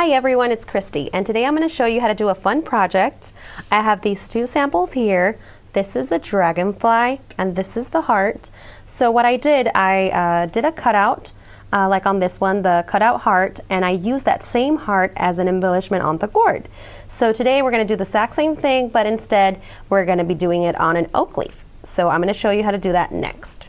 Hi everyone, it's Christy, and today I'm going to show you how to do a fun project. I have these two samples here. This is a dragonfly, and this is the heart. So what I did, I uh, did a cutout, uh, like on this one, the cutout heart, and I used that same heart as an embellishment on the gourd. So today we're going to do the exact same thing, but instead we're going to be doing it on an oak leaf. So I'm going to show you how to do that next.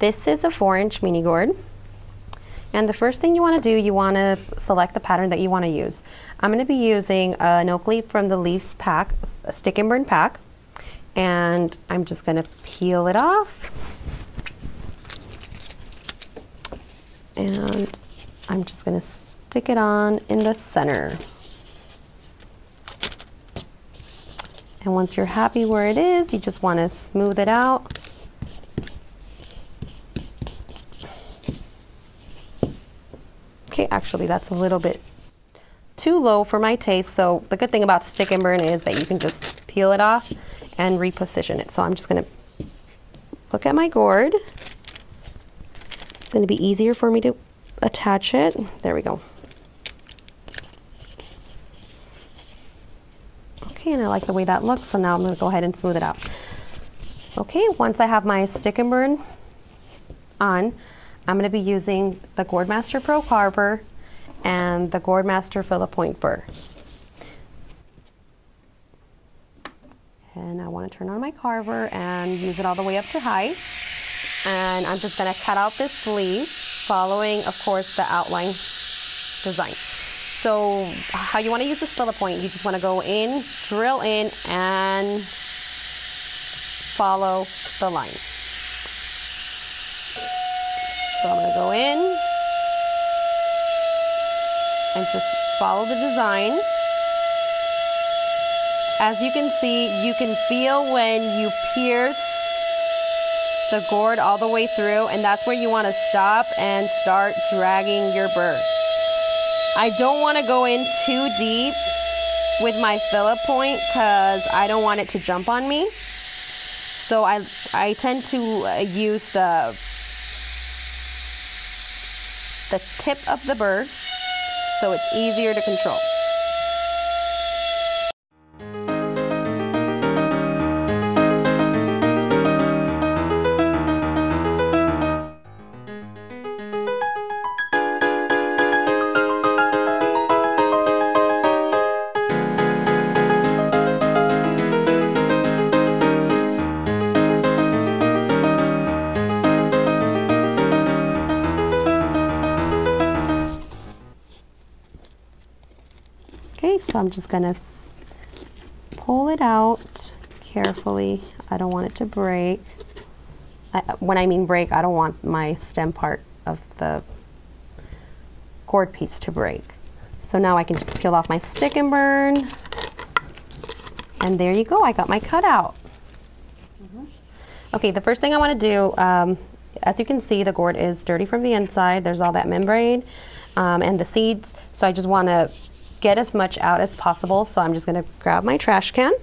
This is a 4-inch mini gourd. And the first thing you want to do, you want to select the pattern that you want to use. I'm going to be using an oak leaf from the Leaves pack, a stick and burn pack. And I'm just going to peel it off. And I'm just going to stick it on in the center. And once you're happy where it is, you just want to smooth it out. Okay, actually that's a little bit too low for my taste. So the good thing about stick and burn is that you can just peel it off and reposition it. So I'm just gonna look at my gourd. It's gonna be easier for me to attach it. There we go. Okay, and I like the way that looks, so now I'm gonna go ahead and smooth it out. Okay, once I have my stick and burn on, I'm going to be using the Gourdmaster Pro Carver and the Gourdmaster Filapoint Burr. And I want to turn on my carver and use it all the way up to high. And I'm just going to cut out this sleeve following, of course, the outline design. So how you want to use this Filapoint, you just want to go in, drill in, and follow the line. So I'm gonna go in and just follow the design. As you can see, you can feel when you pierce the gourd all the way through and that's where you wanna stop and start dragging your burr. I don't wanna go in too deep with my Filapoint because I don't want it to jump on me. So I, I tend to uh, use the the tip of the burr so it's easier to control. So I'm just gonna pull it out carefully. I don't want it to break. I, when I mean break, I don't want my stem part of the gourd piece to break. So now I can just peel off my stick and burn. And there you go, I got my cutout. Mm -hmm. Okay, the first thing I wanna do, um, as you can see, the gourd is dirty from the inside. There's all that membrane um, and the seeds. So I just wanna get as much out as possible. So I'm just gonna grab my trash can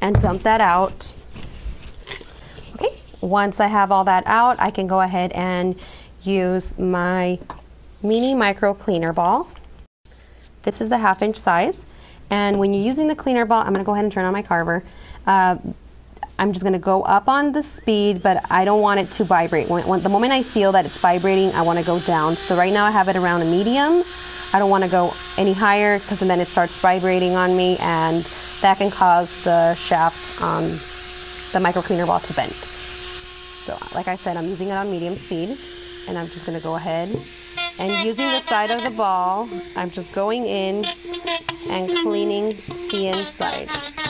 and dump that out. Okay, once I have all that out, I can go ahead and use my mini micro cleaner ball. This is the half inch size. And when you're using the cleaner ball, I'm gonna go ahead and turn on my carver. Uh, I'm just gonna go up on the speed, but I don't want it to vibrate. When, when, the moment I feel that it's vibrating, I wanna go down. So right now I have it around a medium. I don't wanna go any higher because then it starts vibrating on me and that can cause the shaft on the micro cleaner ball to bend. So like I said, I'm using it on medium speed and I'm just gonna go ahead and using the side of the ball, I'm just going in and cleaning the inside.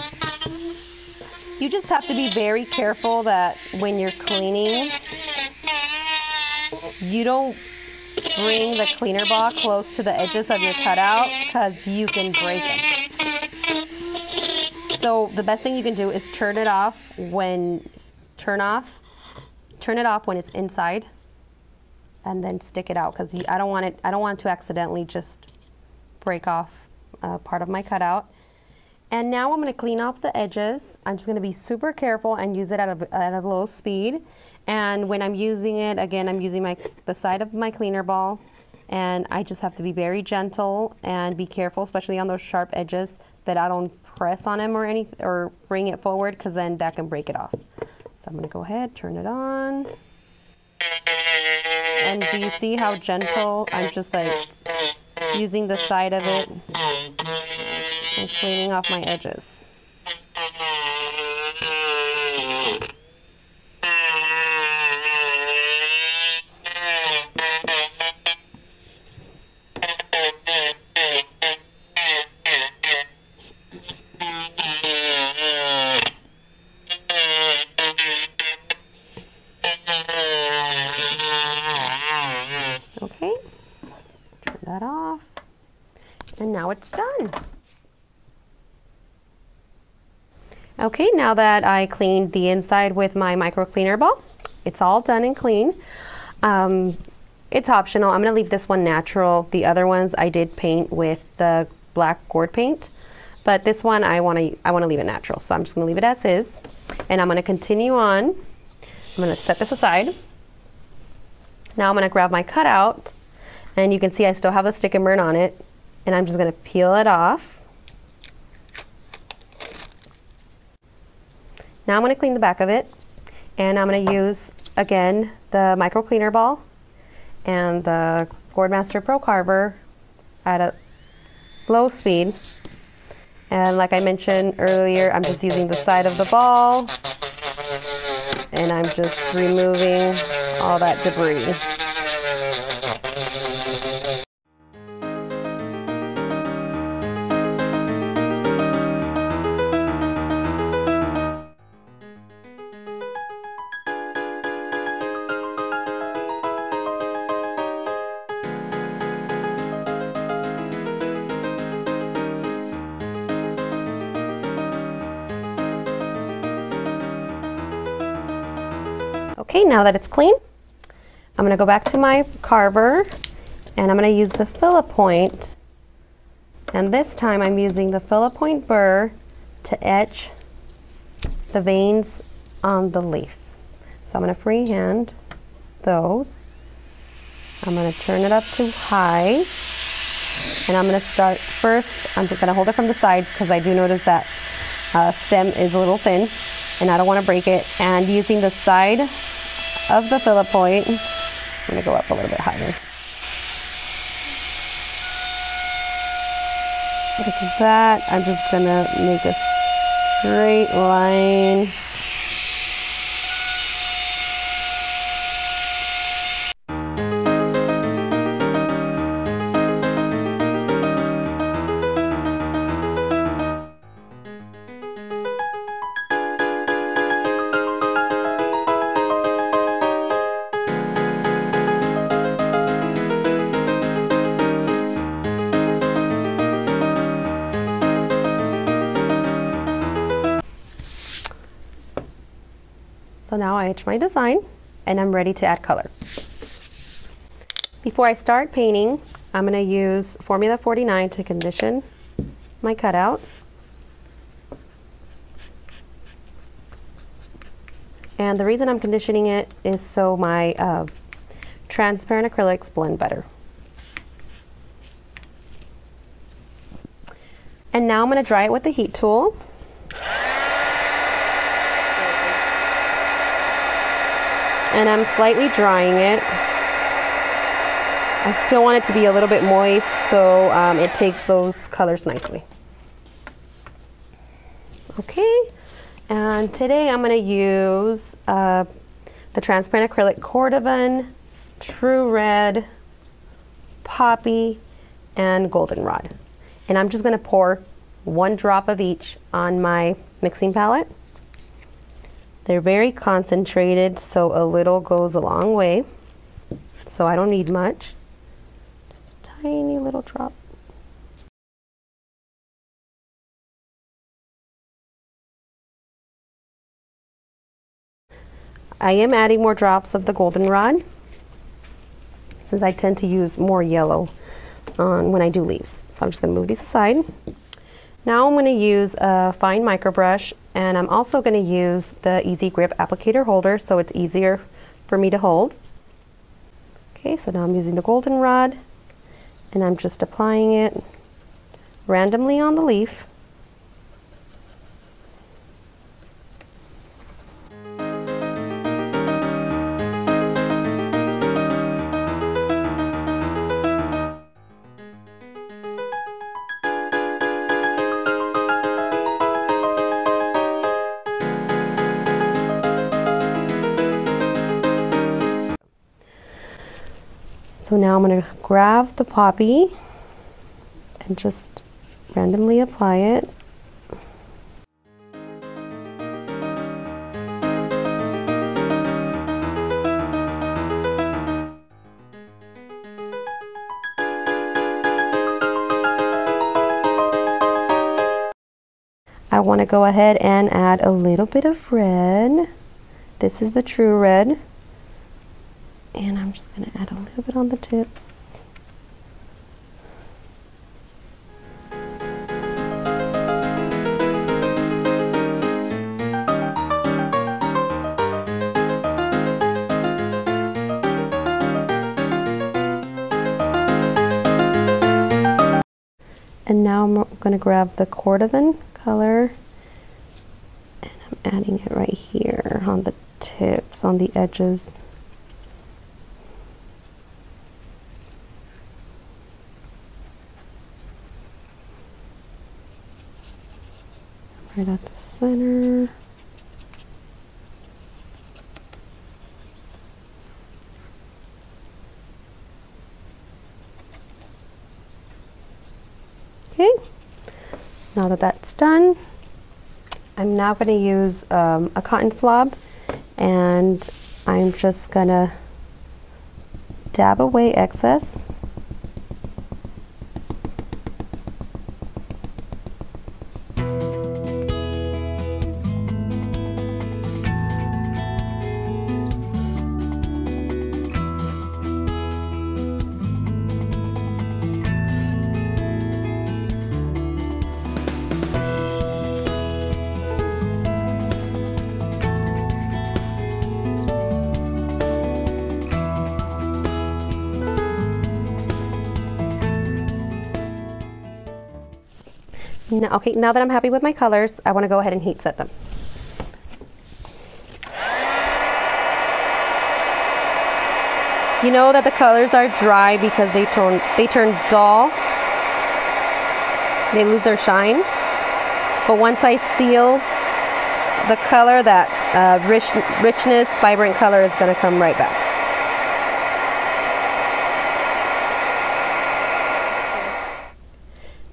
You just have to be very careful that when you're cleaning, you don't bring the cleaner ball close to the edges of your cutout because you can break them. So the best thing you can do is turn it off when, turn off, turn it off when it's inside and then stick it out because I don't want it, I don't want it to accidentally just break off uh, part of my cutout. And now I'm going to clean off the edges. I'm just going to be super careful and use it at a, at a low speed. And when I'm using it, again, I'm using my the side of my cleaner ball And I just have to be very gentle and be careful, especially on those sharp edges, that I don't press on them or anything or bring it forward because then that can break it off. So I'm gonna go ahead, turn it on. And do you see how gentle I'm just like using the side of it and cleaning off my edges. Okay, turn that off. And now it's done. Okay, now that I cleaned the inside with my micro cleaner ball, it's all done and clean. Um, it's optional. I'm going to leave this one natural. The other ones I did paint with the black gourd paint, but this one I want to I want to leave it natural. So I'm just going to leave it as is, and I'm going to continue on. I'm going to set this aside. Now I'm going to grab my cutout, and you can see I still have the stick and burn on it, and I'm just going to peel it off. Now I'm going to clean the back of it and I'm going to use again the micro cleaner ball and the Gourdmaster Pro Carver at a low speed. And like I mentioned earlier, I'm just using the side of the ball and I'm just removing all that debris. Okay, now that it's clean, I'm gonna go back to my carver and I'm gonna use the Filapoint. And this time I'm using the Filapoint burr to etch the veins on the leaf. So I'm gonna freehand those. I'm gonna turn it up to high. And I'm gonna start first, I'm just gonna hold it from the sides because I do notice that uh, stem is a little thin and I don't wanna break it. And using the side of the Filapoint, I'm gonna go up a little bit higher. Like that, I'm just gonna make a straight line. Now I etch my design and I'm ready to add color. Before I start painting, I'm going to use Formula 49 to condition my cutout. And the reason I'm conditioning it is so my uh, transparent acrylics blend better. And now I'm going to dry it with the heat tool. And I'm slightly drying it. I still want it to be a little bit moist so um, it takes those colors nicely. Okay, and today I'm going to use uh, the transparent acrylic Cordovan, True Red, Poppy, and Goldenrod. And I'm just going to pour one drop of each on my mixing palette. They're very concentrated, so a little goes a long way. So I don't need much. Just a tiny little drop. I am adding more drops of the goldenrod since I tend to use more yellow on when I do leaves. So I'm just going to move these aside. Now I'm going to use a fine micro brush and I'm also going to use the Easy Grip applicator holder so it's easier for me to hold. Okay, so now I'm using the goldenrod and I'm just applying it randomly on the leaf. Now I'm going to grab the poppy and just randomly apply it. I want to go ahead and add a little bit of red. This is the true red. And I'm just going to add a little bit on the tips. And now I'm going to grab the cordovan color and I'm adding it right here on the tips, on the edges. Right at the center. Okay, now that that's done, I'm now going to use um, a cotton swab and I'm just going to dab away excess. Okay, now that I'm happy with my colors, I want to go ahead and heat set them. You know that the colors are dry because they turn they turn dull. They lose their shine. But once I seal the color, that uh, rich, richness, vibrant color is going to come right back.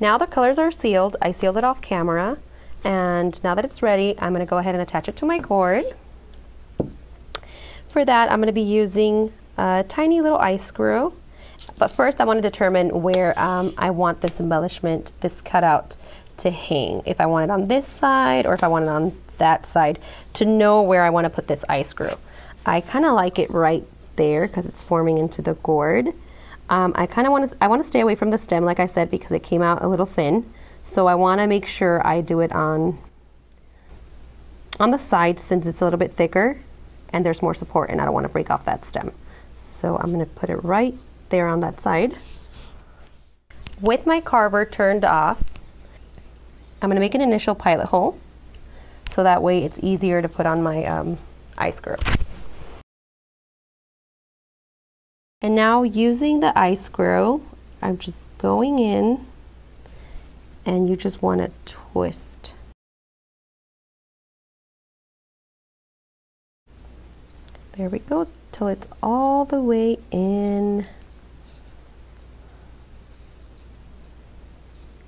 Now the colors are sealed. I sealed it off camera. And now that it's ready, I'm going to go ahead and attach it to my gourd. For that, I'm going to be using a tiny little eye screw. But first, I want to determine where um, I want this embellishment, this cutout, to hang. If I want it on this side or if I want it on that side, to know where I want to put this eye screw. I kind of like it right there because it's forming into the gourd. Um, I kind of want to I want to stay away from the stem, like I said, because it came out a little thin. So I want to make sure I do it on on the side since it's a little bit thicker and there's more support and I don't want to break off that stem. So I'm going to put it right there on that side. With my carver turned off, I'm going to make an initial pilot hole so that way it's easier to put on my um, eye screw. And now using the eye screw, I'm just going in and you just want to twist. There we go, till it's all the way in.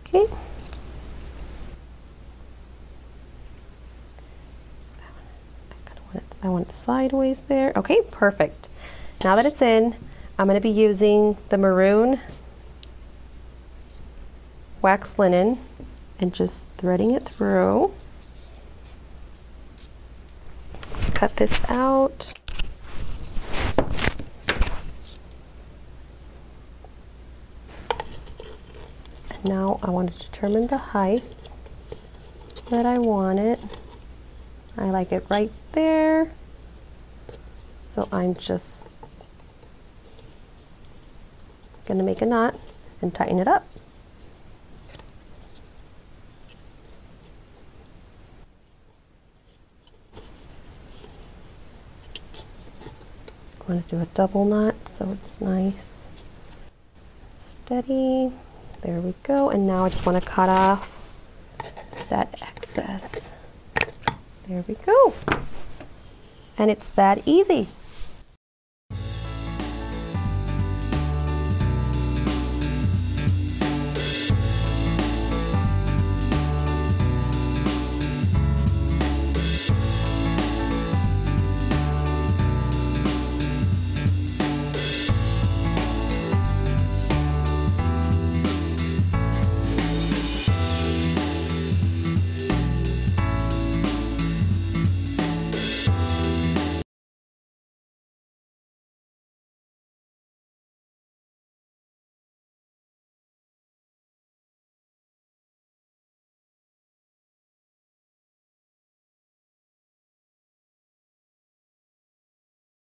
Okay. I want it sideways there. Okay, perfect. Now that it's in, I'm going to be using the maroon wax linen and just threading it through. Cut this out. And now I want to determine the height that I want it. I like it right there. So I'm just going to make a knot and tighten it up. I'm going to do a double knot so it's nice, steady. There we go. And now I just want to cut off that excess. There we go. And it's that easy.